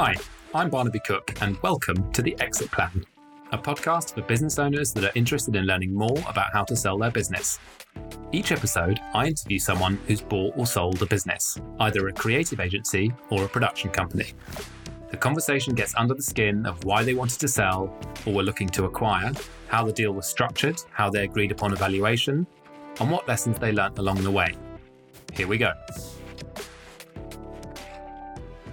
Hi, I'm Barnaby Cook, and welcome to The Exit Plan, a podcast for business owners that are interested in learning more about how to sell their business. Each episode, I interview someone who's bought or sold a business, either a creative agency or a production company. The conversation gets under the skin of why they wanted to sell or were looking to acquire, how the deal was structured, how they agreed upon a valuation, and what lessons they learnt along the way. Here we go.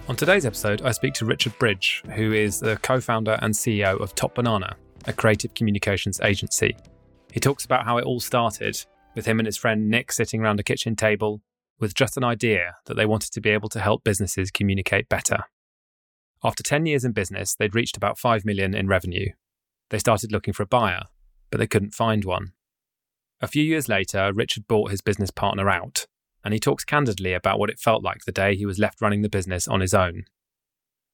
On today's episode, I speak to Richard Bridge, who is the co founder and CEO of Top Banana, a creative communications agency. He talks about how it all started with him and his friend Nick sitting around a kitchen table with just an idea that they wanted to be able to help businesses communicate better. After 10 years in business, they'd reached about 5 million in revenue. They started looking for a buyer, but they couldn't find one. A few years later, Richard bought his business partner out and he talks candidly about what it felt like the day he was left running the business on his own.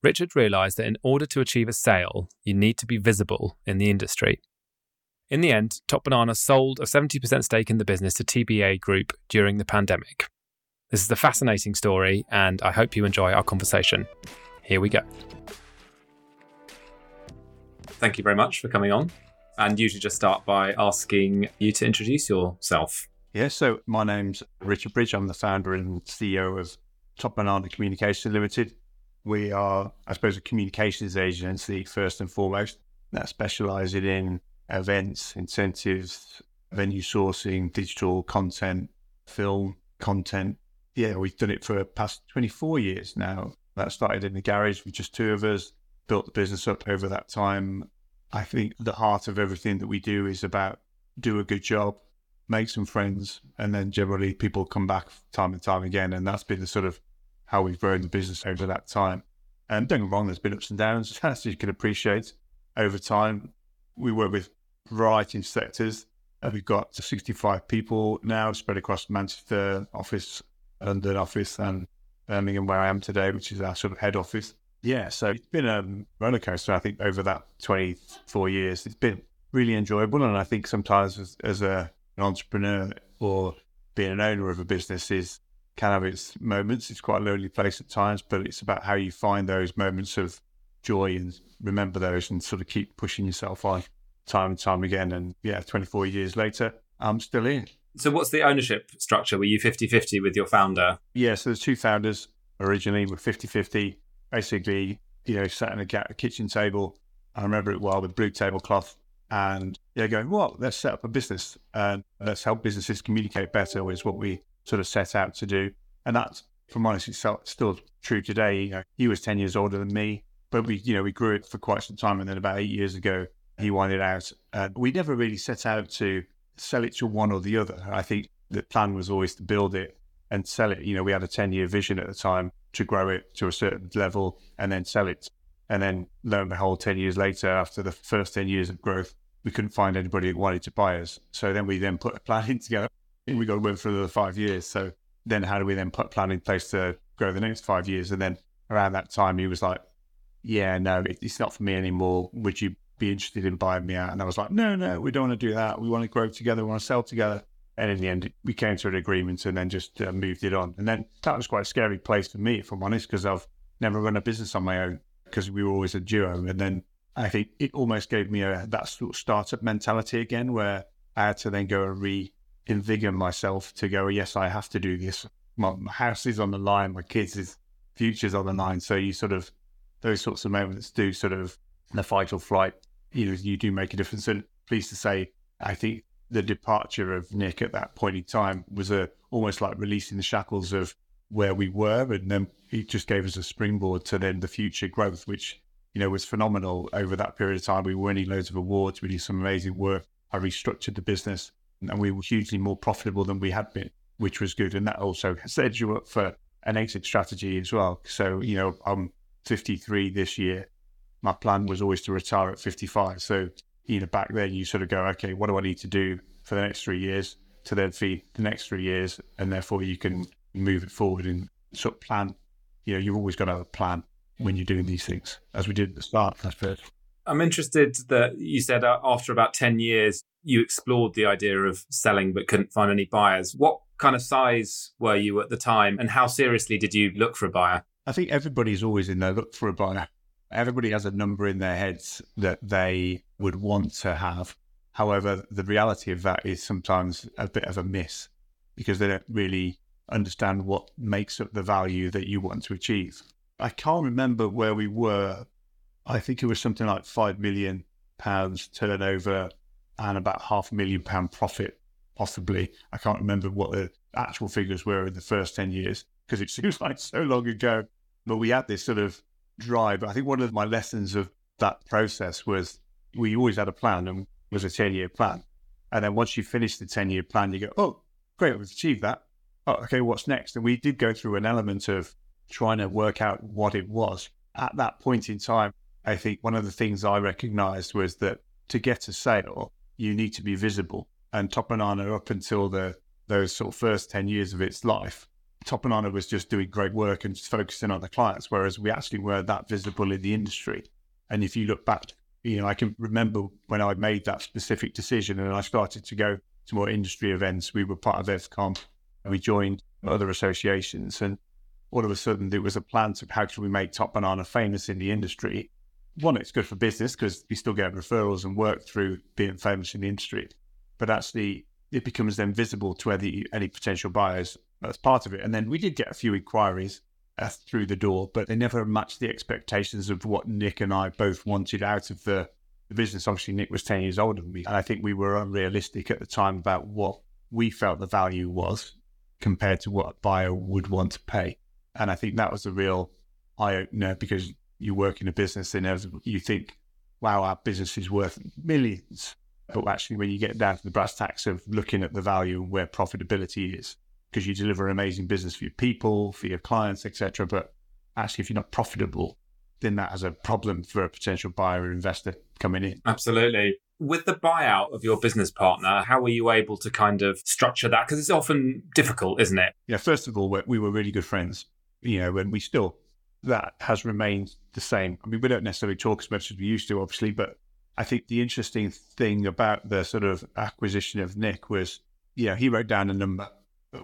Richard realised that in order to achieve a sale, you need to be visible in the industry. In the end, Top Banana sold a 70% stake in the business to TBA Group during the pandemic. This is a fascinating story, and I hope you enjoy our conversation. Here we go. Thank you very much for coming on. And usually just start by asking you to introduce yourself. Yeah, so my name's Richard Bridge. I'm the founder and CEO of Top Banana Communications Limited. We are, I suppose, a communications agency first and foremost that specialises in events, incentives, venue sourcing, digital content, film content. Yeah, we've done it for past 24 years now. That started in the garage with just two of us, built the business up over that time. I think the heart of everything that we do is about do a good job, make some friends, and then generally people come back time and time again. And that's been the sort of how we've grown the business over that time. And don't get wrong, there's been ups and downs, as you can appreciate over time. We work with a variety of sectors. We've got 65 people now spread across Manchester office, London office, and Birmingham, where I am today, which is our sort of head office. Yeah, so it's been a roller coaster, I think, over that 24 years. It's been really enjoyable. And I think sometimes as, as a an entrepreneur or being an owner of a business is can have its moments. It's quite a lonely place at times, but it's about how you find those moments of joy and remember those and sort of keep pushing yourself on time and time again. And yeah, 24 years later, I'm still in. So, what's the ownership structure? Were you 50 50 with your founder? Yeah, so there's two founders originally, were 50 50. Basically, you know, sat in a kitchen table. I remember it well with blue tablecloth and yeah, going, well, let's set up a business and let's help businesses communicate better is what we sort of set out to do. And that's, from honest, it's still true today. You know, he was 10 years older than me, but we, you know, we grew it for quite some time. And then about eight years ago, he wanted out. And we never really set out to sell it to one or the other. I think the plan was always to build it and sell it. You know, we had a 10 year vision at the time to grow it to a certain level and then sell it. And then lo and behold, 10 years later, after the first 10 years of growth, we couldn't find anybody who wanted to buy us. So then we then put a plan in together. And we got to work for another five years. So then how do we then put a plan in place to grow the next five years? And then around that time, he was like, yeah, no, it's not for me anymore. Would you be interested in buying me out? And I was like, no, no, we don't want to do that. We want to grow together. We want to sell together. And in the end, we came to an agreement and then just uh, moved it on. And then that was quite a scary place for me, if I'm honest, because I've never run a business on my own because we were always a duo. And then I think it almost gave me a that sort of startup mentality again, where I had to then go and reinvigorate myself to go, yes, I have to do this. My, my house is on the line, my kids' future's on the line. So you sort of those sorts of moments do sort of the fight or flight. You know, you do make a difference. And pleased to say, I think the departure of Nick at that point in time was a almost like releasing the shackles of where we were, and then it just gave us a springboard to then the future growth, which you know, was phenomenal over that period of time. We were winning loads of awards. We did some amazing work. I restructured the business and we were hugely more profitable than we had been, which was good. And that also set you up for an exit strategy as well. So, you know, I'm 53 this year. My plan was always to retire at 55. So, you know, back then you sort of go, okay, what do I need to do for the next three years to then feed the next three years? And therefore you can move it forward and sort of plan. You know, you've always got to have a plan when you're doing these things, as we did at the start, I suppose. I'm interested that you said uh, after about 10 years, you explored the idea of selling but couldn't find any buyers. What kind of size were you at the time and how seriously did you look for a buyer? I think everybody's always in there look for a buyer. Everybody has a number in their heads that they would want to have. However, the reality of that is sometimes a bit of a miss because they don't really understand what makes up the value that you want to achieve. I can't remember where we were. I think it was something like five million pounds turnover and about half a million pound profit, possibly. I can't remember what the actual figures were in the first 10 years because it seems like so long ago. But we had this sort of drive. I think one of my lessons of that process was we always had a plan and was a 10 year plan. And then once you finish the 10 year plan, you go, oh, great, we've achieved that. Oh, okay, what's next? And we did go through an element of trying to work out what it was. At that point in time, I think one of the things I recognized was that to get a sale, you need to be visible. And Top Banana, up until the those sort of first 10 years of its life, Top Banana was just doing great work and just focusing on the clients, whereas we actually were that visible in the industry. And if you look back, you know, I can remember when I made that specific decision and I started to go to more industry events. We were part of EVCOM. We joined other associations and all of a sudden there was a plan to how can we make Top Banana famous in the industry. One, it's good for business because we still get referrals and work through being famous in the industry. But actually, it becomes then visible to any, any potential buyers as part of it. And then we did get a few inquiries uh, through the door, but they never matched the expectations of what Nick and I both wanted out of the, the business. Obviously, Nick was 10 years older than me. And I think we were unrealistic at the time about what we felt the value was compared to what a buyer would want to pay. And I think that was a real eye opener because you work in a business and you think, wow, our business is worth millions. But actually, when you get down to the brass tacks of looking at the value and where profitability is, because you deliver an amazing business for your people, for your clients, etc. But actually, if you're not profitable, then that has a problem for a potential buyer or investor coming in. Absolutely. With the buyout of your business partner, how were you able to kind of structure that? Because it's often difficult, isn't it? Yeah, first of all, we were really good friends, you know, and we still, that has remained the same. I mean, we don't necessarily talk as much as we used to, obviously, but I think the interesting thing about the sort of acquisition of Nick was, you know, he wrote down a number.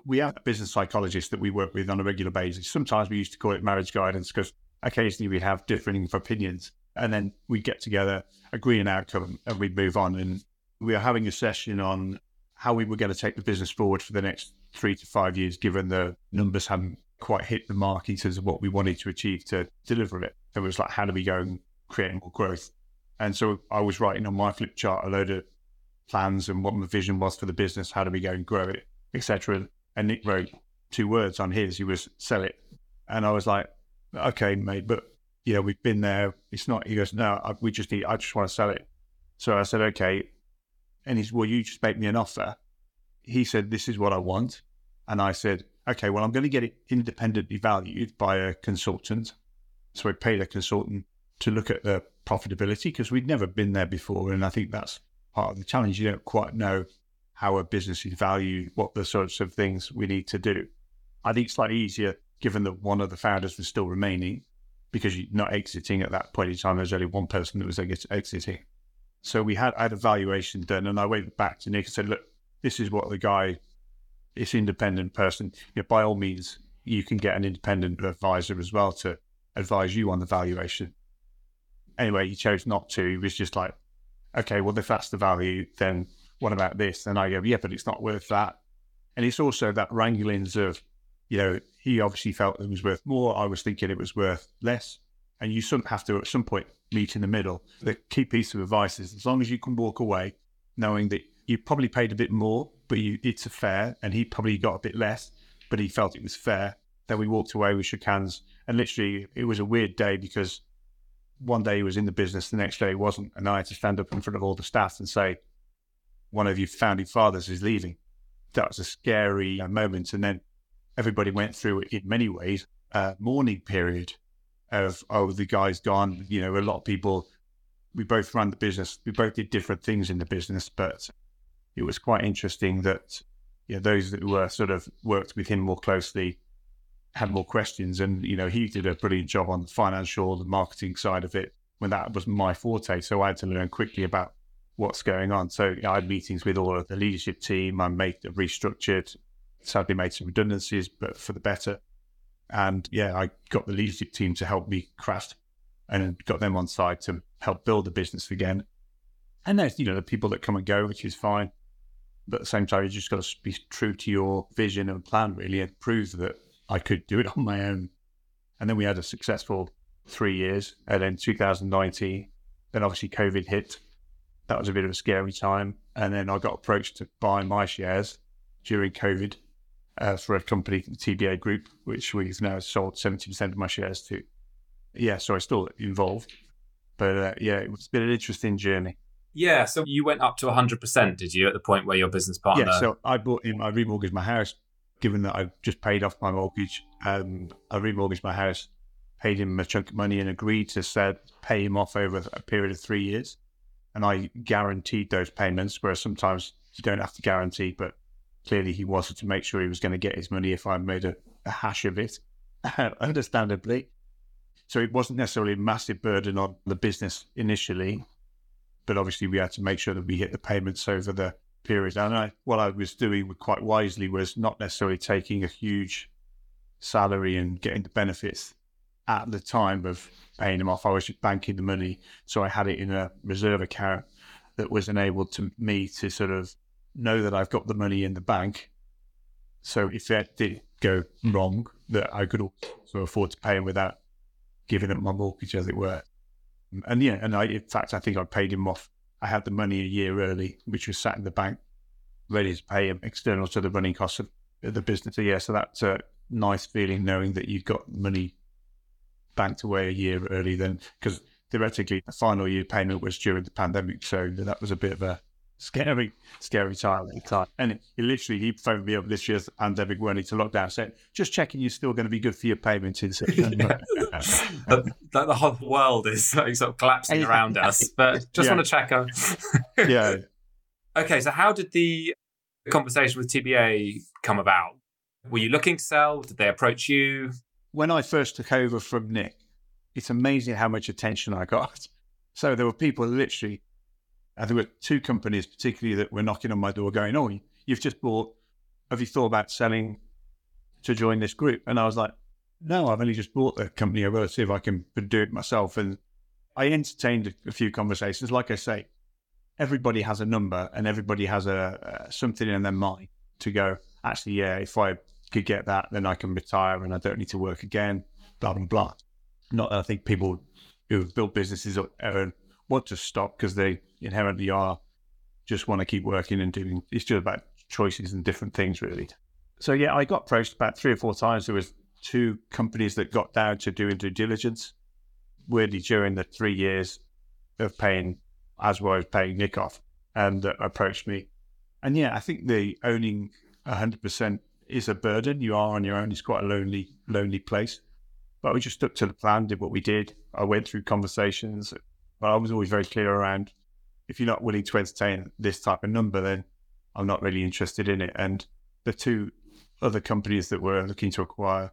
We have a business psychologist that we work with on a regular basis. Sometimes we used to call it marriage guidance because occasionally we have differing opinions. And then we get together, agree an outcome, and we move on. And we are having a session on how we were going to take the business forward for the next three to five years, given the numbers hadn't quite hit the mark in terms of what we wanted to achieve to deliver it. So It was like, how do we go and create more growth? And so I was writing on my flip chart a load of plans and what my vision was for the business, how do we go and grow it, etc. And Nick wrote two words on his. He was sell it, and I was like, okay, mate, but you know we've been there. It's not. He goes, no, I, we just need. I just want to sell it. So I said, okay. And he's, well, you just make me an offer. He said, this is what I want, and I said, okay, well, I'm going to get it independently valued by a consultant. So we paid a consultant to look at the profitability because we'd never been there before. And I think that's part of the challenge. You don't quite know how a business is valued, what the sorts of things we need to do. I think it's slightly easier given that one of the founders was still remaining because you're not exiting at that point in time. There's only one person that was exiting. So we had, had a valuation done and I went back to Nick and said, look, this is what the guy, this independent person, you know, by all means, you can get an independent advisor as well to advise you on the valuation anyway, he chose not to. He was just like, okay, well, if that's the value, then what about this? And I go, yeah, but it's not worth that. And it's also that wranglings of, you know, he obviously felt it was worth more. I was thinking it was worth less. And you have to, at some point, meet in the middle. The key piece of advice is as long as you can walk away knowing that you probably paid a bit more, but you, it's a fair, and he probably got a bit less, but he felt it was fair. Then we walked away, we shook hands, and literally it was a weird day because one day he was in the business, the next day he wasn't. And I had to stand up in front of all the staff and say, one of your founding fathers is leaving. That was a scary uh, moment. And then everybody went through it in many ways, a mourning period of, oh, the guy's gone. You know, a lot of people, we both ran the business. We both did different things in the business, but it was quite interesting that, you know, those that were sort of worked with him more closely had more questions. And, you know, he did a brilliant job on the financial, the marketing side of it when that was my forte. So I had to learn quickly about what's going on. So you know, I had meetings with all of the leadership team. I made a restructured, sadly made some redundancies, but for the better. And yeah, I got the leadership team to help me craft and got them on side to help build the business again. And there's, you know, the people that come and go, which is fine. But at the same time, you just got to be true to your vision and plan, really, and prove that I could do it on my own. And then we had a successful three years. And then 2019, then obviously COVID hit. That was a bit of a scary time. And then I got approached to buy my shares during COVID uh, for a company, the TBA Group, which we've now sold 70% of my shares to. Yeah, so I'm still involved. But uh, yeah, it's been an interesting journey. Yeah, so you went up to 100%, did you, at the point where your business partner? Yeah, so I bought him, I remortgaged my house, given that I just paid off my mortgage. Um, I remortgaged my house, paid him a chunk of money, and agreed to set, pay him off over a period of three years. And I guaranteed those payments, whereas sometimes you don't have to guarantee, but clearly he wanted to make sure he was going to get his money if I made a, a hash of it, understandably. So it wasn't necessarily a massive burden on the business initially, but obviously we had to make sure that we hit the payments over the period. And I, what I was doing quite wisely was not necessarily taking a huge salary and getting the benefits at the time of paying them off. I was just banking the money, so I had it in a reserve account that was enabled to me to sort of know that I've got the money in the bank. So if that did go wrong, that I could also afford to pay him without giving up my mortgage, as it were. And yeah, and I, in fact, I think I paid him off. I had the money a year early, which was sat in the bank, ready to pay him external to the running costs of the business. So yeah, so that's a nice feeling knowing that you've got money banked away a year early. Then, because theoretically, the final year payment was during the pandemic, so that was a bit of a scary, scary time at the time. And he literally, he phoned me up this year's pandemic when it's a lockdown, said, just checking you're still going to be good for your payments in September. the, the, whole world is like, sort of collapsing around us, but just yeah. want to check on. yeah. Okay, so how did the conversation with TBA come about? Were you looking to sell? Did they approach you? When I first took over from Nick, it's amazing how much attention I got. So there were people literally and there were two companies particularly that were knocking on my door going, Oh, you've just bought, have you thought about selling to join this group? And I was like, No, I've only just bought the company. I've got to see if I can do it myself. And I entertained a few conversations. Like I say, everybody has a number and everybody has a, a something in their mind to go, actually, yeah, if I could get that, then I can retire and I don't need to work again, blah, blah, blah. Not that I think people who have built businesses are want to stop because they inherently are just want to keep working and doing. It's just about choices and different things, really. So yeah, I got approached about three or four times. There was two companies that got down to doing due diligence. Weirdly, during the three years of paying, as well as paying Nick off, and uh, approached me. And yeah, I think the owning hundred percent is a burden. You are on your own. It's quite a lonely, lonely place. But we just stuck to the plan, did what we did. I went through conversations, but I was always very clear around if you're not willing to entertain this type of number, then I'm not really interested in it. And the two other companies that were looking to acquire,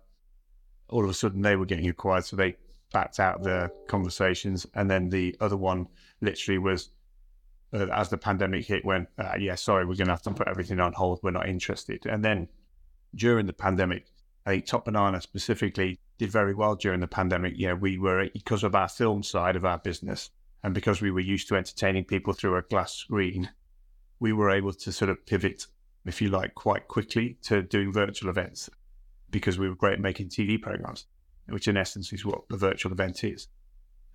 all of a sudden they were getting acquired, so they backed out the conversations. And then the other one literally was, uh, as the pandemic hit, went, uh, yeah, sorry, we're going to have to put everything on hold. We're not interested. And then during the pandemic, I think Top Banana specifically did very well during the pandemic. Yeah, we were because of our film side of our business, and because we were used to entertaining people through a glass screen, we were able to sort of pivot, if you like, quite quickly to doing virtual events because we were great at making TV programs, which in essence is what a virtual event is.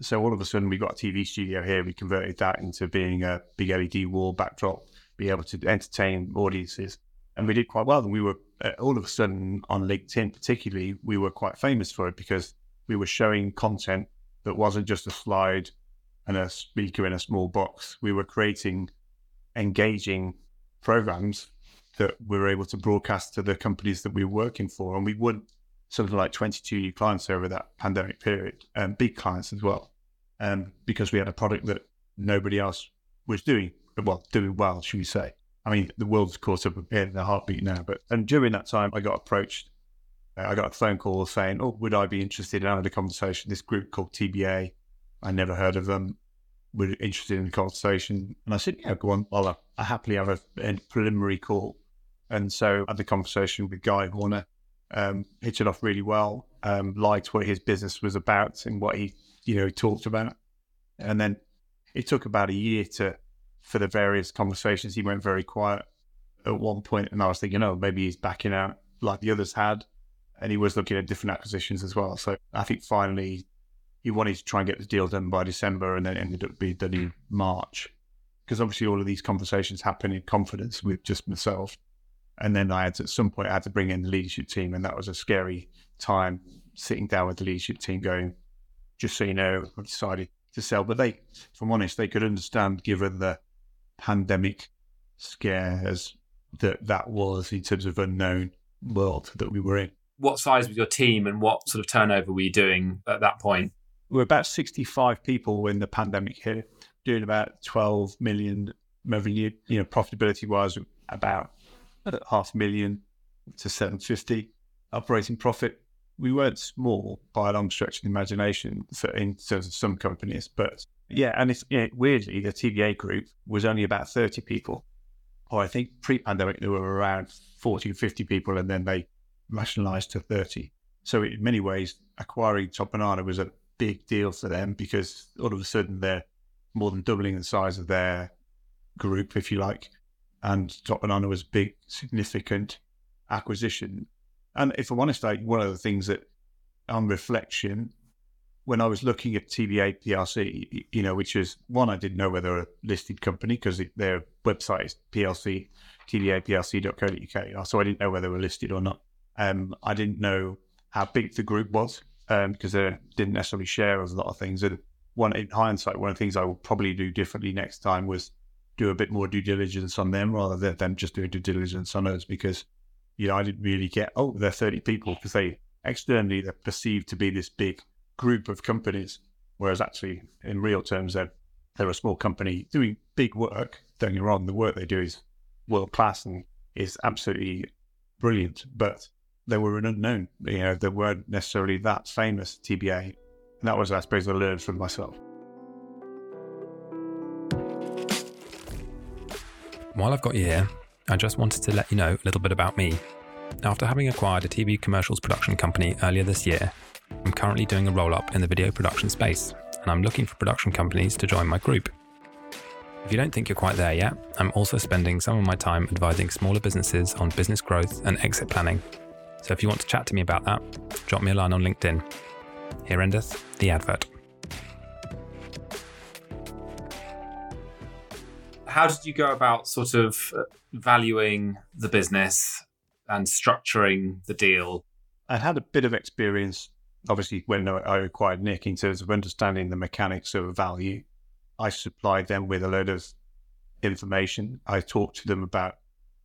So all of a sudden, we got a TV studio here. We converted that into being a big LED wall backdrop, be able to entertain audiences, and we did quite well. And we were uh, all of a sudden on LinkedIn, particularly, we were quite famous for it because we were showing content that wasn't just a slide and a speaker in a small box. We were creating engaging programs that we were able to broadcast to the companies that we were working for. And we won something like 22 new clients over that pandemic period, and big clients as well, um, because we had a product that nobody else was doing, well, doing well, should we say. I mean, the world's caught up in a heartbeat now, but and during that time, I got approached. Uh, I got a phone call saying, "Oh, would I be interested in having a conversation?" This group called TBA, I never heard of them. Were interested in the conversation, and I said, "Yeah, go on." Well, I, I happily have a, a, preliminary call, and so I had the conversation with Guy Horner. Um, hit it off really well. um, liked what his business was about and what he, you know, talked about. And then it took about a year to, for the various conversations, he went very quiet at one point, and I was thinking, oh, maybe he's backing out like the others had, and he was looking at different acquisitions as well. So I think finally he wanted to try and get the deal done by December, and then it ended up being done in March, because obviously all of these conversations happen in confidence with just myself, and then I had to, at some point I had to bring in the leadership team, and that was a scary time sitting down with the leadership team, going, just so you know, I've decided to sell. But they, if I'm honest, they could understand given the pandemic scares that that was in terms of unknown world that we were in. What size was your team and what sort of turnover were you doing at that point? We were about 65 people when the pandemic hit, doing about 12 million revenue, you know, profitability wise, about half a million to 750 operating profit. We weren't small by a long stretch of the imagination in terms of some companies, but yeah, and it's you know, weirdly the TBA group was only about 30 people or I think pre-pandemic there were around 40 or 50 people and then they rationalized to 30. So in many ways, acquiring Top Banana was a big deal for them because all of a sudden they're more than doubling the size of their group, if you like. And Top Banana was a big, significant acquisition. And if I'm honest, like one of the things that on reflection, when I was looking at TBA PLC, you know, which is one, I didn't know whether a listed company because their website is PLC, TBAPLC.co.uk. So I didn't know whether they were listed or not. Um, I didn't know how big the group was um, because they didn't necessarily share a lot of things. And one, in hindsight, one of the things I will probably do differently next time was do a bit more due diligence on them rather than them just doing due diligence on us because, you know, I didn't really get, oh, they're 30 people because they externally they're perceived to be this big group of companies, whereas actually in real terms they're they're a small company doing big work. Don't get me wrong, the work they do is world class and is absolutely brilliant, but they were an unknown. You know, they weren't necessarily that famous TBA. And that was, I suppose, I learned from myself. While I've got you here, I just wanted to let you know a little bit about me. After having acquired a TV commercials production company earlier this year, I'm currently doing a roll up in the video production space, and I'm looking for production companies to join my group. If you don't think you're quite there yet, I'm also spending some of my time advising smaller businesses on business growth and exit planning. So if you want to chat to me about that, drop me a line on LinkedIn. Here endeth the advert. How did you go about sort of uh, valuing the business and structuring the deal? I had a bit of experience obviously when I acquired Nick in terms of understanding the mechanics of value, I supplied them with a load of information. I talked to them about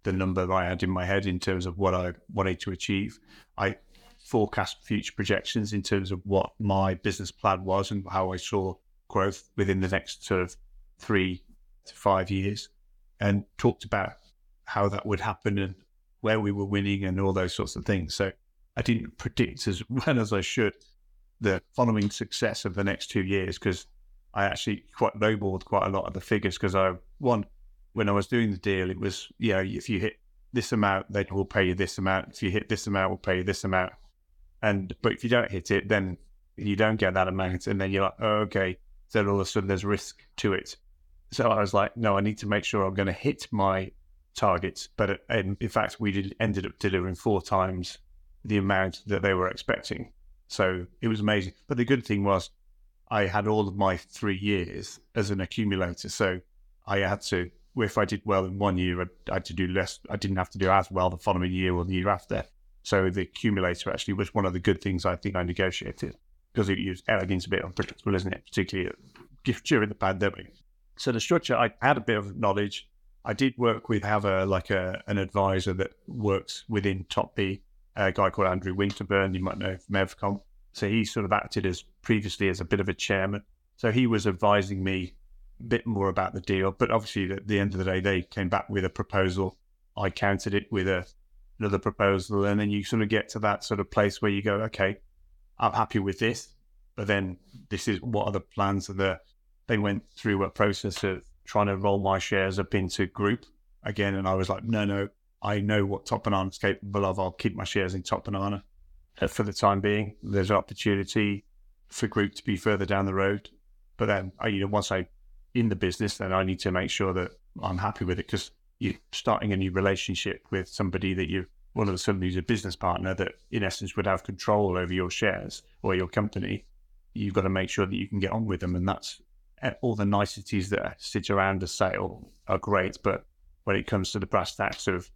the number I had in my head in terms of what I wanted to achieve. I forecast future projections in terms of what my business plan was and how I saw growth within the next sort of three to five years and talked about how that would happen and where we were winning and all those sorts of things. So I didn't predict as well as I should the following success of the next two years because I actually quite lowballed quite a lot of the figures because I one when I was doing the deal it was you know if you hit this amount they will pay you this amount if you hit this amount we'll pay you this amount and but if you don't hit it then you don't get that amount and then you're like oh, okay so all of a sudden there's risk to it so I was like no I need to make sure I'm going to hit my targets but in, in fact we did, ended up delivering four times the amount that they were expecting. So it was amazing. But the good thing was I had all of my three years as an accumulator. So I had to, if I did well in one year, I had to do less. I didn't have to do as well the following year or the year after. So the accumulator actually was one of the good things I think I negotiated because it was everything's a bit unpredictable, isn't it? Particularly during the pandemic. So the structure, I had a bit of knowledge. I did work with have a like a an advisor that works within Top B a guy called Andrew Winterburn, you might know from Evcom. So he sort of acted as previously as a bit of a chairman. So he was advising me bit more about the deal. But obviously, at the end of the day, they came back with a proposal. I countered it with a, another proposal. And then you sort of get to that sort of place where you go, okay, I'm happy with this. But then this is what are the plans of the, they went through a process of trying to roll my shares up into group again. And I was like, no, no, I know what Top Banana is capable of. I'll keep my shares in Top Banana. uh, for the time being. There's an opportunity for group to be further down the road. But then, I, you know, once I in the business, then I need to make sure that I'm happy with it because you're starting a new relationship with somebody that you one of the somebody who's a business partner that in essence would have control over your shares or your company. You've got to make sure that you can get on with them, and that's eh, all the niceties that sit around a sale are great. But when it comes to the brass tacks of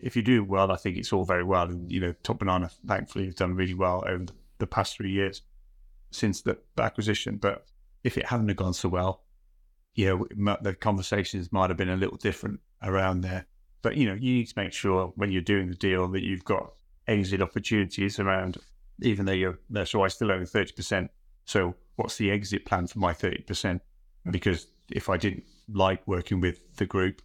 if you do well, I think it's all very well. And you know, Top Banana thankfully has done really well over the past three years since the acquisition. But if it hadn't have gone so well, you know, the conversations might have been a little different around there. But you know, you need to make sure when you're doing the deal that you've got exit opportunities around, even though you're there. So I still own thirty percent. So what's the exit plan for my thirty percent? Because if I didn't like working with the group,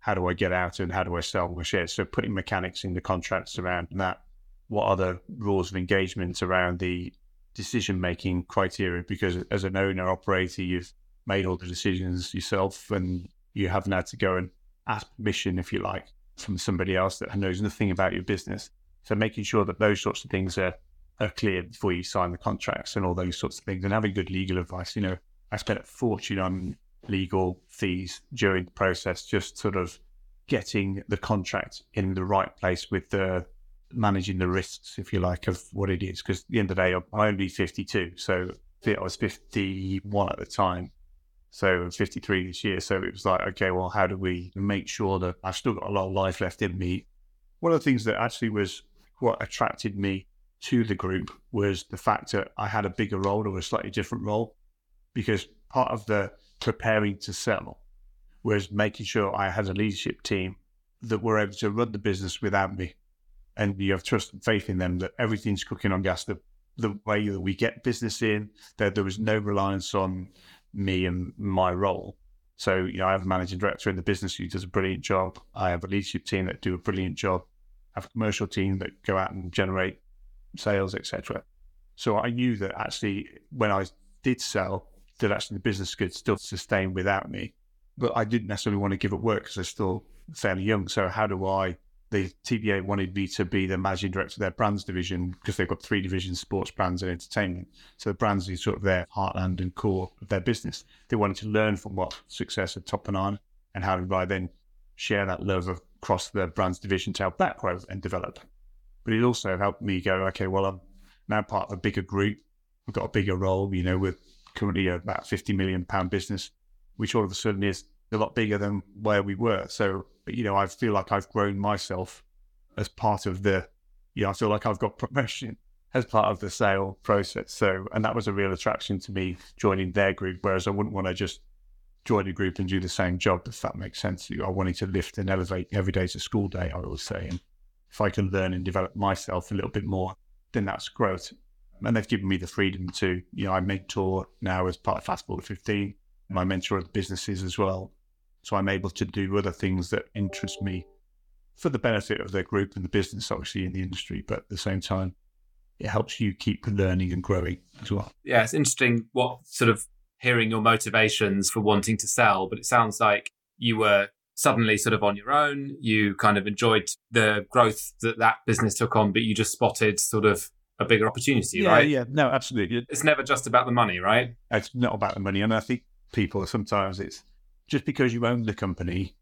how do I get out and how do I sell my shares? So putting mechanics in the contracts around that. What are the rules of engagement around the decision making criteria? Because as an owner operator, you've made all the decisions yourself and you haven't had to go and ask permission, if you like, from somebody else that knows nothing about your business. So making sure that those sorts of things are, are clear before you sign the contracts and all those sorts of things and having good legal advice. You know, I spent a fortune on legal fees during the process, just sort of getting the contract in the right place with the managing the risks, if you like, of what it is. Because at the end of the day, I'm only 52. So I was 51 at the time. So 53 this year. So it was like, okay, well, how do we make sure that I've still got a lot of life left in me? One of the things that actually was what attracted me to the group was the fact that I had a bigger role or a slightly different role because part of the preparing to sell was making sure I had a leadership team that were able to run the business without me. And you have trust and faith in them that everything's cooking on gas, the, the way that we get business in, that there was no reliance on me and my role. So, you know, I have a managing director in the business who does a brilliant job. I have a leadership team that do a brilliant job. I have a commercial team that go out and generate sales, etc. So I knew that actually when I did sell, that actually the business could still sustain without me. But I didn't necessarily want to give up work because I'm still fairly young. So how do I the TBA wanted me to be the managing director of their brands division because they've got three divisions sports, brands, and entertainment. So the brands is sort of their heartland and core of their business. They wanted to learn from what success had Top Banana and how do I then share that love across the brands division to help that grow and develop. But it also helped me go, okay, well, I'm now part of a bigger group. We've got a bigger role. You know, we're currently about 50 million pound business, which all of a sudden is a lot bigger than where we were. So, you know, I feel like I've grown myself as part of the, you know, I feel like I've got promotion as part of the sale process. So, and that was a real attraction to me joining their group, whereas I wouldn't want to just join a group and do the same job, if that makes sense. I wanted to lift and elevate every day to school day, I always say. And if I can learn and develop myself a little bit more, then that's growth. And they've given me the freedom to, you know, I mentor now as part of Fast Forward 15. My mentor of businesses as well. So I'm able to do other things that interest me for the benefit of the group and the business, obviously, in the industry. But at the same time, it helps you keep learning and growing as well. Yeah, it's interesting what sort of hearing your motivations for wanting to sell, but it sounds like you were suddenly sort of on your own. You kind of enjoyed the growth that that business took on, but you just spotted sort of a bigger opportunity, yeah, right? Yeah, no, absolutely. It's never just about the money, right? It's not about the money. And I think people sometimes it's just because you own the company,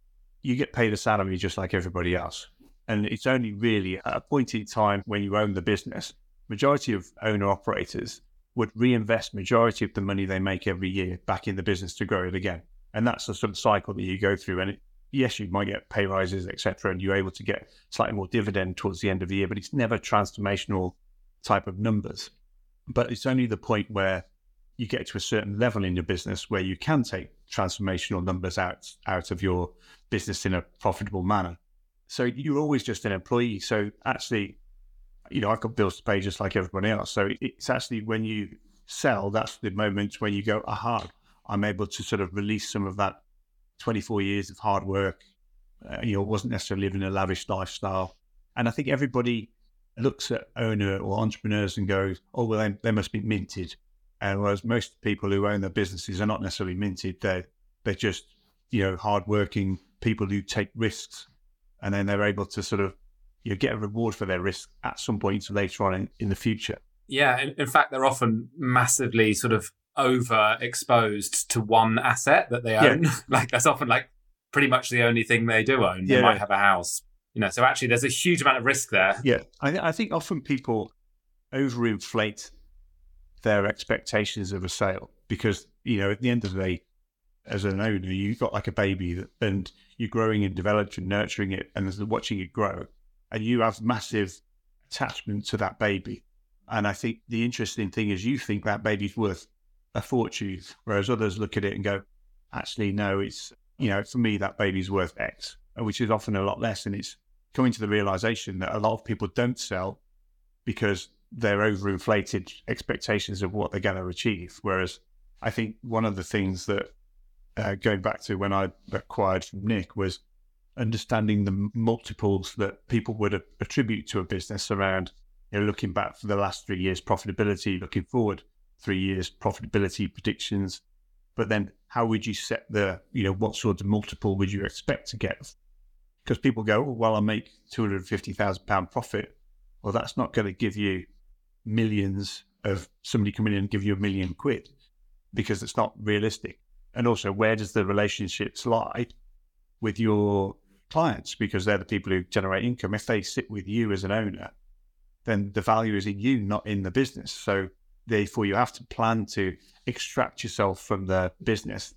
you get paid a salary just like everybody else. And it's only really at a point in time when you own the business, majority of owner operators would reinvest majority of the money they make every year back in the business to grow it again. And that's the sort of cycle that you go through. And it, yes, you might get pay rises, etc., and you're able to get slightly more dividend towards the end of the year, but it's never transformational type of numbers. But it's only the point where you get to a certain level in your business where you can take transformational numbers out out of your business in a profitable manner. So you're always just an employee. So actually, you know, I've got bills to pay just like everybody else. So it's actually when you sell, that's the moment when you go, aha, I'm able to sort of release some of that 24 years of hard work. Uh, you know, wasn't necessarily living a lavish lifestyle. And I think everybody looks at owner or entrepreneurs and goes, oh, well, they, they must be minted. And whereas most people who own their businesses are not necessarily minted, they're they're just you know hardworking people who take risks, and then they're able to sort of you get a reward for their risk at some point later on in, in the future. Yeah, in, in fact, they're often massively sort of overexposed to one asset that they own. Yeah. like that's often like pretty much the only thing they do own. They yeah. might have a house, you know. So actually, there's a huge amount of risk there. Yeah, I, I think often people overinflate their expectations of a sale because you know at the end of the day, as an owner, you've got like a baby and you're growing and developing, and nurturing it, and watching it grow, and you have massive attachment to that baby. And I think the interesting thing is you think that baby's worth a fortune, whereas others look at it and go, actually, no, it's, you know, for me, that baby's worth X, which is often a lot less. And it's coming to the realization that a lot of people don't sell because they're overinflated expectations of what they're going to achieve. Whereas I think one of the things that, uh, going back to when I acquired from Nick, was understanding the multiples that people would attribute to a business around, you know, looking back for the last three years profitability, looking forward three years profitability predictions. But then how would you set the, you know, what sort of multiple would you expect to get? Because people go, oh, well, I make £250,000 profit. Well, that's not going to give you millions of somebody coming in and give you a million quid because it's not realistic. And also, where does the relationships lie with your clients? Because they're the people who generate income. If they sit with you as an owner, then the value is in you, not in the business. So Therefore, you have to plan to extract yourself from the business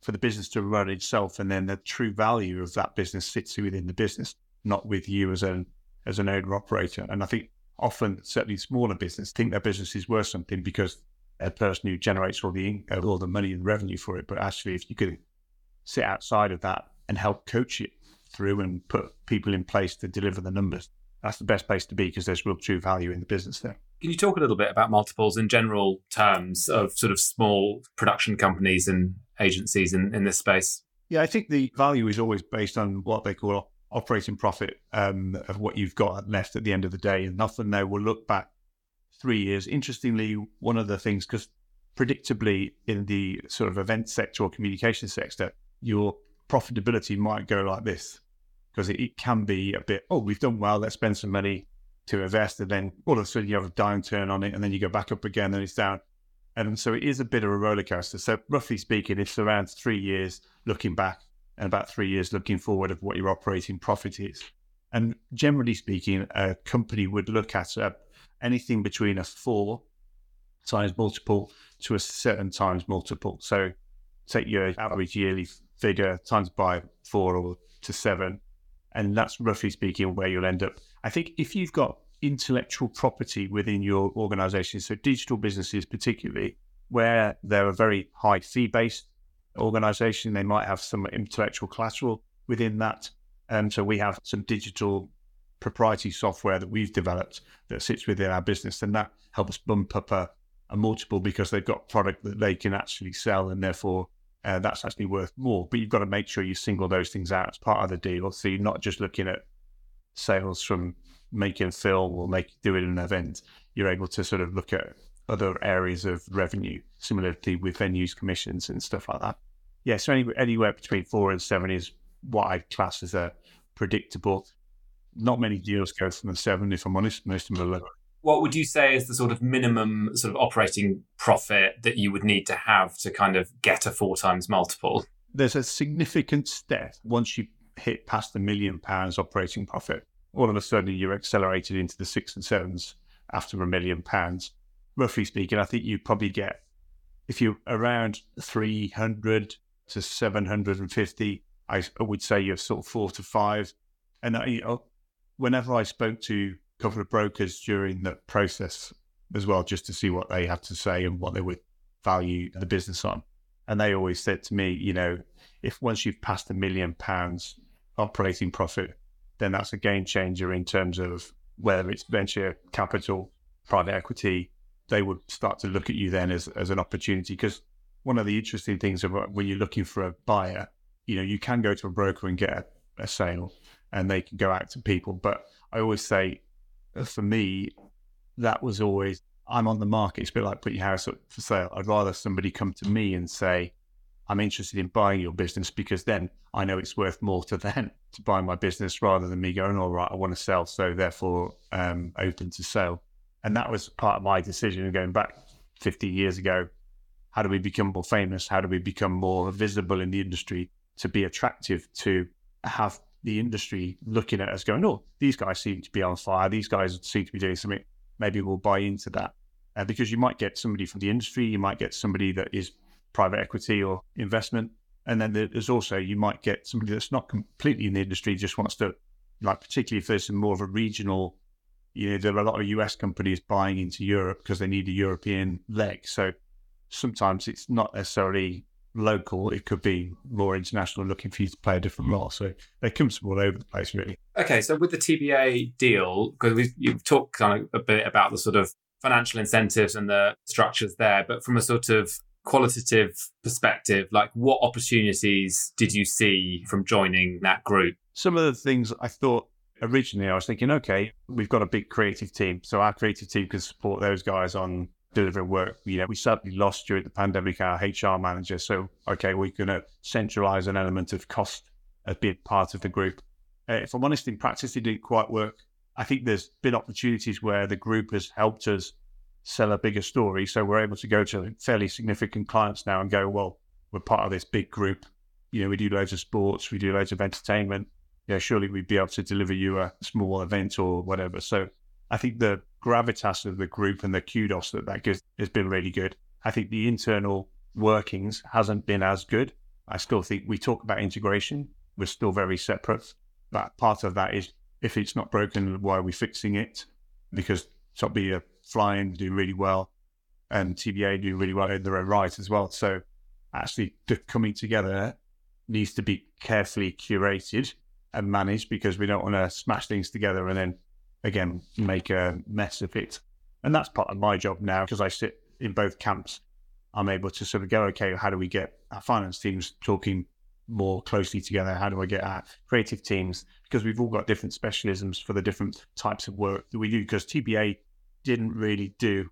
for the business to run itself, and then the true value of that business sits within the business, not with you as an as an owner operator. And I think often, certainly smaller business, think their business is worth something because a person who generates all the uh, all the money and revenue for it. But actually, if you could sit outside of that and help coach it through and put people in place to deliver the numbers, that's the best place to be because there's real true value in the business there. Can you talk a little bit about multiples in general terms of sort of small production companies and agencies in, in this space? Yeah, I think the value is always based on what they call operating profit um, of what you've got left at the end of the day. And often they will look back three years. Interestingly, one of the things, because predictably in the sort of event sector or communication sector, your profitability might go like this because it, it, can be a bit, oh, we've done well, let's spend some money to invest, and then all of a sudden you have a downturn on it, and then you go back up again, and it's down. And so it is a bit of a roller coaster. So roughly speaking, it's around three years looking back and about three years looking forward of what your operating profit is. And generally speaking, a company would look at uh, anything between a four times multiple to a certain times multiple. So take your average yearly figure times by four or to seven, and that's roughly speaking where you'll end up. I think if you've got intellectual property within your organization, so digital businesses particularly, where they're a very high fee based organization, they might have some intellectual collateral within that. And so we have some digital proprietary software that we've developed that sits within our business, and that helps bump up a, a multiple because they've got product that they can actually sell, and therefore uh, that's actually worth more. But you've got to make sure you single those things out as part of the deal. So you're not just looking at sales from making a film or make doing an event. You're able to sort of look at other areas of revenue, similarly with venues, commissions, and stuff like that. Yeah, so any, anywhere between four and seven is what I class as a predictable. Not many deals go from a seven, if I'm honest. Most of them are lower what would you say is the sort of minimum sort of operating profit that you would need to have to kind of get a four times multiple? There's a significant step once you hit past the million pounds operating profit. All of a sudden, you're accelerated into the six and sevens after a million pounds. Roughly speaking, I think you probably get, if you're around 300 to 750, I would say you're sort of four to five. And, you uh, know, whenever I spoke to a couple of brokers during the process as well, just to see what they had to say and what they would value the business on. And they always said to me, you know, if once you've passed a million pounds operating profit, then that's a game changer in terms of whether it's venture capital, private equity, they would start to look at you then as, as an opportunity. Because one of the interesting things about when you're looking for a buyer, you know, you can go to a broker and get a, a sale and they can go out to people. But I always say for me, that was always I'm on the market. It's a bit like put your house up for sale. I'd rather somebody come to me and say, I'm interested in buying your business because then I know it's worth more to them to buy my business rather than me going, all right, I want to sell. So therefore, um, open to sale. And that was part of my decision going back 50 years ago. How do we become more famous? How do we become more visible in the industry to be attractive to have the industry looking at us going, oh, these guys seem to be on fire. These guys seem to be doing something. Maybe we'll buy into that. Uh, because you might get somebody from the industry, you might get somebody that is private equity or investment. And then there's also, you might get somebody that's not completely in the industry, just wants to, like, particularly if there's more of a regional, you know, there are a lot of US companies buying into Europe because they need a European leg. So sometimes it's not necessarily local, it could be more international looking for you to play a different role. So they come from all over the place, really. Okay, so with the TBA deal, because you've talked kind of a bit about the sort of financial incentives and the structures there, but from a sort of qualitative perspective, like what opportunities did you see from joining that group? Some of the things I thought originally, I was thinking, okay, we've got a big creative team. So our creative team can support those guys on delivering work. You know, we certainly lost during the pandemic our HR manager. So, okay, we're going to centralize an element of cost as being part of the group. Uh, if I'm honest, in practice, it didn't quite work. I think there's been opportunities where the group has helped us sell a bigger story. So we're able to go to fairly significant clients now and go, well, we're part of this big group. You know, we do loads of sports, we do loads of entertainment. Yeah, surely we'd be able to deliver you a small event or whatever. So I think the gravitas of the group and the kudos that that gives has been really good. I think the internal workings hasn't been as good. I still think we talk about integration. We're still very separate. But part of that is if it's not broken, why are we fixing it? Because Top Gear flying, doing really well, and TBA doing really well in their own right as well. So actually, the coming together needs to be carefully curated and managed because we don't want to smash things together and then again make a mess of it. And that's part of my job now because I sit in both camps. I'm able to sort of go, okay, how do we get our finance teams talking more closely together? How do I get our creative teams? Because we've all got different specialisms for the different types of work that we do. Because TBA didn't really do,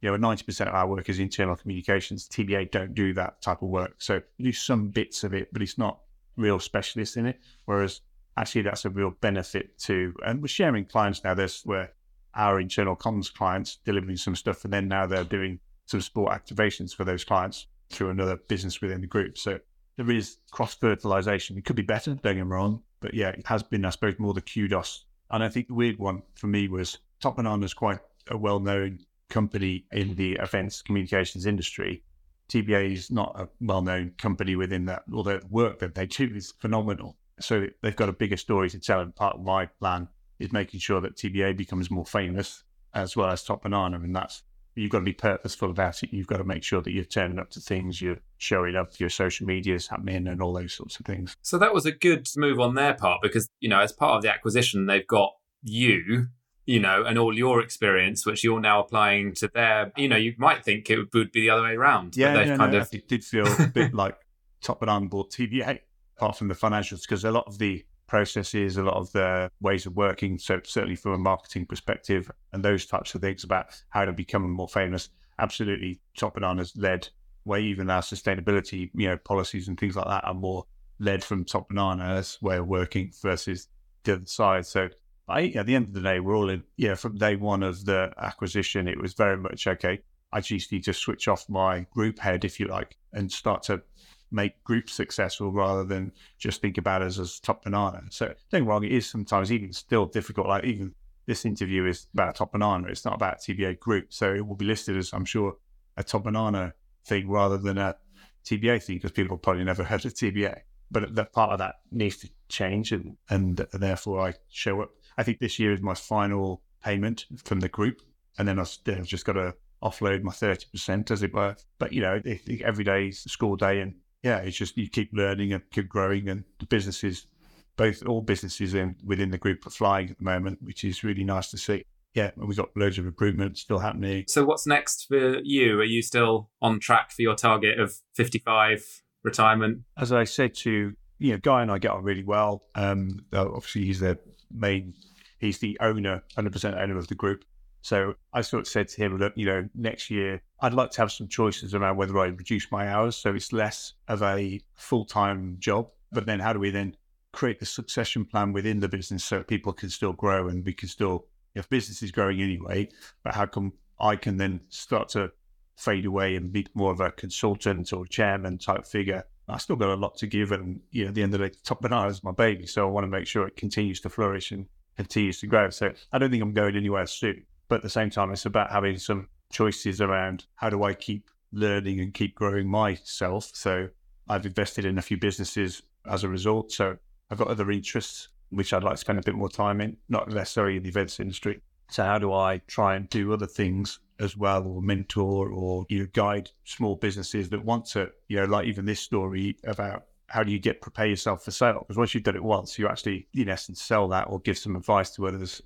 you know, 90% of our work is internal communications. TBA don't do that type of work. So do some bits of it, but it's not real specialists in it. Whereas actually that's a real benefit to, and we're sharing clients now. There's where our internal comms clients delivering some stuff, and then now they're doing some sport activations for those clients through another business within the group. So there is cross fertilization. It could be better, don't get me wrong, but yeah, it has been, I suppose, more the kudos. And I think the weird one for me was Top Banana is quite a well-known company in the events communications industry. TBA is not a well-known company within that, although the work that they do is phenomenal. So they've got a bigger story to tell. And part of my plan is making sure that TBA becomes more famous as well as Top Banana. And that's you've got to be purposeful about it. You've got to make sure that you're turning up to things, you're showing up, your social media is happening, and all those sorts of things. So that was a good move on their part because you know, as part of the acquisition, they've got you you know, and all your experience, which you're now applying to their, you know, you might think it would be the other way around. Yeah, but no, kind no, of... it did feel a bit like Top Banana bought TBA, apart from the financials, because a lot of the processes, a lot of the ways of working, so certainly from a marketing perspective and those types of things about how to become more famous, absolutely Top Banana's led way even our sustainability, you know, policies and things like that are more led from Top Banana's way of working versus the other side. So I, at the end of the day, we're all in, yeah, from day one of the acquisition, it was very much okay. I just need to switch off my group head, if you like, and start to make groups successful rather than just think about us as top banana. So don't wrong, it is sometimes even still difficult. Like even this interview is about top banana. It's not about TBA group. So it will be listed as, I'm sure, a top banana thing rather than a TBA thing because people probably never heard of TBA. But that part of that needs to change and, and therefore I show up I think this year is my final payment from the group. And then I've just got to offload my 30%, as it were. But, you know, every day is school day. And yeah, it's just you keep learning and keep growing. And the businesses, both all businesses in within the group are flying at the moment, which is really nice to see. Yeah, we've got loads of recruitment still happening. So, what's next for you? Are you still on track for your target of 55 retirement? As I said to you know, Guy and I get on really well. Um, obviously, he's the main, he's the owner, 100% owner of the group. So I sort of said to him, look, you know, next year I'd like to have some choices around whether I reduce my hours so it's less of a full time job. But then how do we then create the succession plan within the business so people can still grow and we can still, if business is growing anyway, but how come I can then start to fade away and be more of a consultant or chairman type figure? I still got a lot to give, and you know, at the end of the day, Top Banana is my baby, so I want to make sure it continues to flourish and continues to grow. So I don't think I'm going anywhere soon. But at the same time, it's about having some choices around how do I keep learning and keep growing myself. So I've invested in a few businesses as a result. So I've got other interests which I'd like to spend a bit more time in, not necessarily in the events industry. So how do I try and do other things as well, or mentor, or you know, guide small businesses that want to, you know, like even this story about how do you get prepare yourself for sale? Because once you've done it once, you actually, in essence, sell that or give some advice to others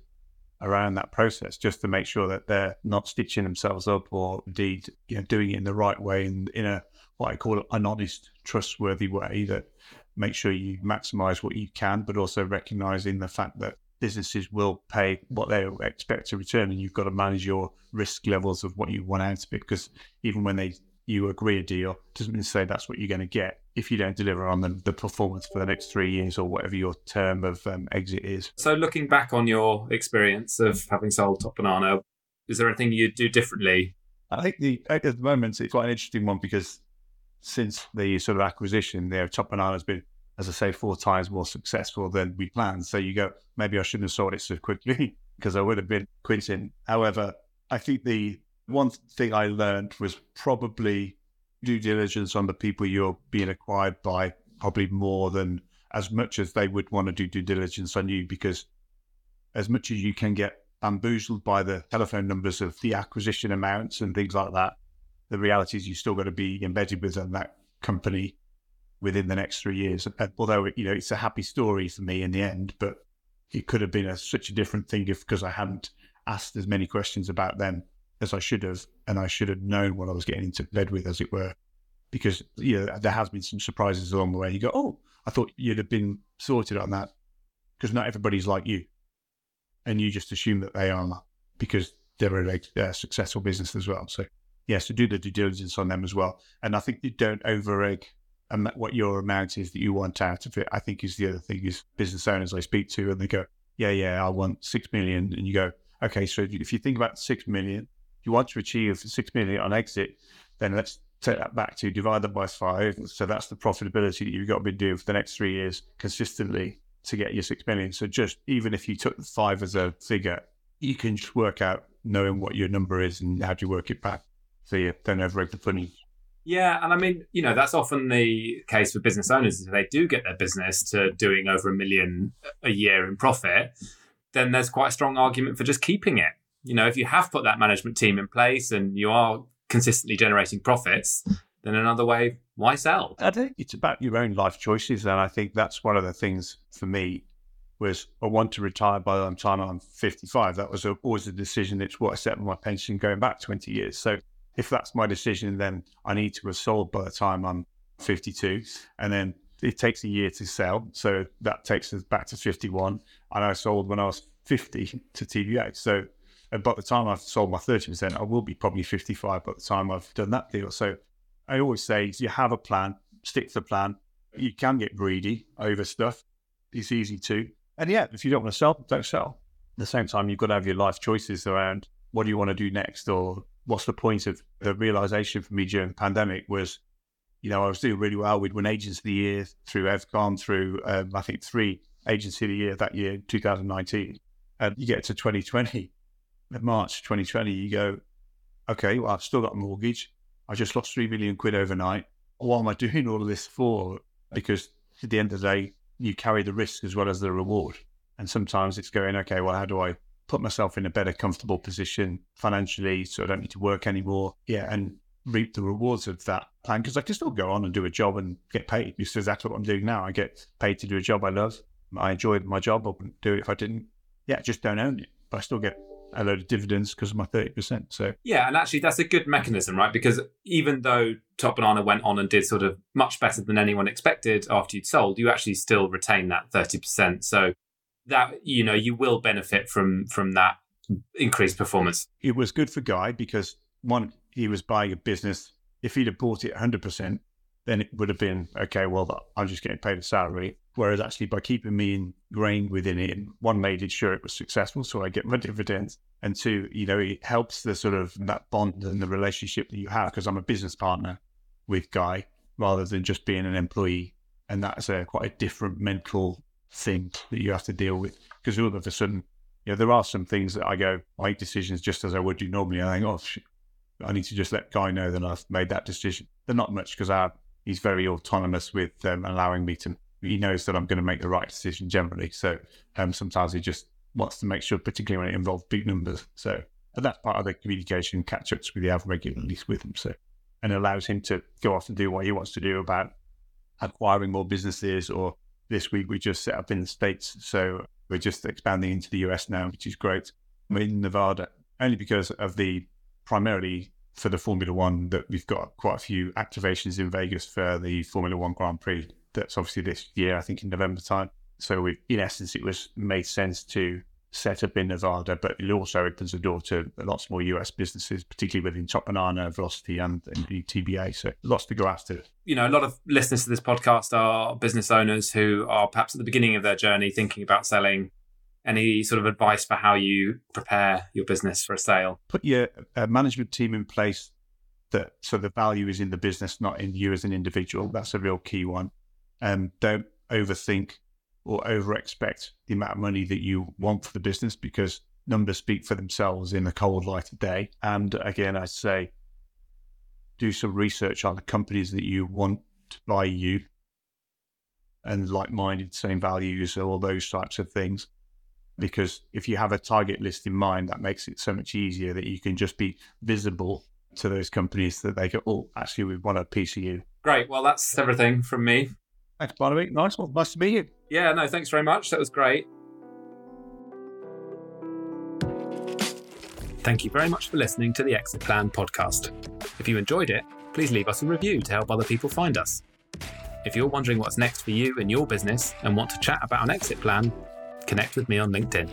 around that process just to make sure that they're not stitching themselves up or indeed you know doing it in the right way and in a what I call an honest, trustworthy way that make sure you maximize what you can, but also recognizing the fact that businesses will pay what they expect to return and you've got to manage your risk levels of what you want out of it because even when they you agree a deal doesn't mean to say that's what you're going to get if you don't deliver on the, the performance for the next three years or whatever your term of um, exit is. So, looking back on your experience of having sold Top Banana, is there anything you'd do differently? I think the at the moment it's quite an interesting one because since the sort of acquisition, there Top Banana has been, as I say, four times more successful than we planned. So you go, maybe I shouldn't have sold it so quickly because I would have been quitting. However, I think the one thing I learned was probably due diligence on the people you're being acquired by, probably more than as much as they would want to do due diligence on you, because as much as you can get bamboozled by the telephone numbers of the acquisition amounts and things like that, the reality is you're still got to be embedded within that company within the next three years. Although you know it's a happy story for me in the end, but it could have been a, such a different thing if because I hadn't asked as many questions about them as I should have, and I should have known what I was getting into bed with, as it were. Because you know, there has been some surprises along the way. You go, oh, I thought you'd have been sorted on that, because not everybody's like you, and you just assume that they are because they're a, a successful business as well. So yes, to do the due diligence on them as well. And I think you don't over egg what your amount is that you want out of it. I think is the other thing is business owners I speak to and they go, yeah, yeah, I want six million, and you go, okay, so if you think about six million, you want to achieve six million on exit, then let's take that back to divide that by five. So that's the profitability that you've got to be doing for the next three years consistently to get your six million. So just even if you took the five as a figure, you can just work out knowing what your number is and how do you work it back. So you don't overrate the funny. Yeah, and I mean, you know, that's often the case for business owners. If they do get their business to doing over a million a year in profit, then there's quite a strong argument for just keeping it you know, if you have put that management team in place and you are consistently generating profits, then another way, why sell? I think it's about your own life choices. And I think that's one of the things for me was I want to retire by the time I'm 55. That was a, always a decision. It's what I set my pension going back 20 years. So if that's my decision, then I need to have sold by the time I'm 52. And then it takes a year to sell. So that takes us back to 51. And I sold when I was 50 to TBA. So and by the time I've sold my 30%, I will be probably 55 by the time I've done that deal. So I always say you have a plan, stick to the plan. You can get greedy over stuff. It's easy to. And yeah, if you don't want to sell, don't sell. At the same time, you've got to have your life choices around what do you want to do next or what's the point of the realization for me during the pandemic was, you know, I was doing really well. We'd win Agents of the Year through EVCOM, through um, I think three Agency of the Year that year, 2019. And you get to 2020 March 2020, you go, okay, well, I've still got a mortgage. I just lost three million quid overnight. What am I doing all of this for? Because at the end of the day, you carry the risk as well as the reward. And sometimes it's going, okay, well, how do I put myself in a better, comfortable position financially so I don't need to work anymore? Yeah, and reap the rewards of that plan because I can still go on and do a job and get paid. This is exactly what I'm doing now. I get paid to do a job I love. I enjoy my job. I wouldn't do it if I didn't. Yeah, just don't own it. But I still get a load of dividends because of my 30%. So, yeah, and actually, that's a good mechanism, right? Because even though Top Banana went on and did sort of much better than anyone expected after you'd sold, you actually still retain that 30%. So, that you know you will benefit from from that increased performance? It was good for Guy because one, he was buying a business. If he'd have bought it 100%, then it would have been okay. Well, I'm just getting paid a salary. Whereas actually, by keeping me ingrained within it, one made it sure it was successful, so I get my dividends, and two, you know, it helps the sort of that bond and the relationship that you have because I'm a business partner with Guy rather than just being an employee, and that's a quite a different mental thing that you have to deal with because all of a sudden, you know, there are some things that I go I make decisions just as I would do normally. I think, oh, I need to just let Guy know that I've made that decision. They're not much because I he's very autonomous with um, allowing me to. He knows that I'm going to make the right decision generally. So um, sometimes he just wants to make sure, particularly when it involves big numbers. So, but that's part of the communication catch ups we have regularly with him. So, and allows him to go off and do what he wants to do about acquiring more businesses. Or this week we just set up in the states, so we're just expanding into the US now, which is great. We're in Nevada only because of the primarily for the Formula One that we've got quite a few activations in Vegas for the Formula One Grand Prix. That's obviously this year, I think in November time. So we, in essence, it was made sense to set up in Nevada, but it also opens the door to lots more US businesses, particularly within Top Banana, Velocity, and, and TBA. So lots to go after. You know, a lot of listeners to this podcast are business owners who are perhaps at the beginning of their journey thinking about selling any sort of advice for how you prepare your business for a sale? Put your uh, management team in place that so the value is in the business, not in you as an individual. That's a real key one. Um, don't overthink or over expect the amount of money that you want for the business because numbers speak for themselves in the cold light of day. And again, I say do some research on the companies that you want to buy you and like minded, same values, all those types of things because if you have a target list in mind, that makes it so much easier that you can just be visible to those companies that they go, oh, actually, we want a piece of you. Great. Well, that's everything from me. Thanks, Barnaby. Nice one. Nice to meet you. Yeah, no, thanks very much. That was great. Thank you very much for listening to the Exit Plan podcast. If you enjoyed it, please leave us a review to help other people find us. If you're wondering what's next for you and your business and want to chat about an exit plan, connect with me on LinkedIn.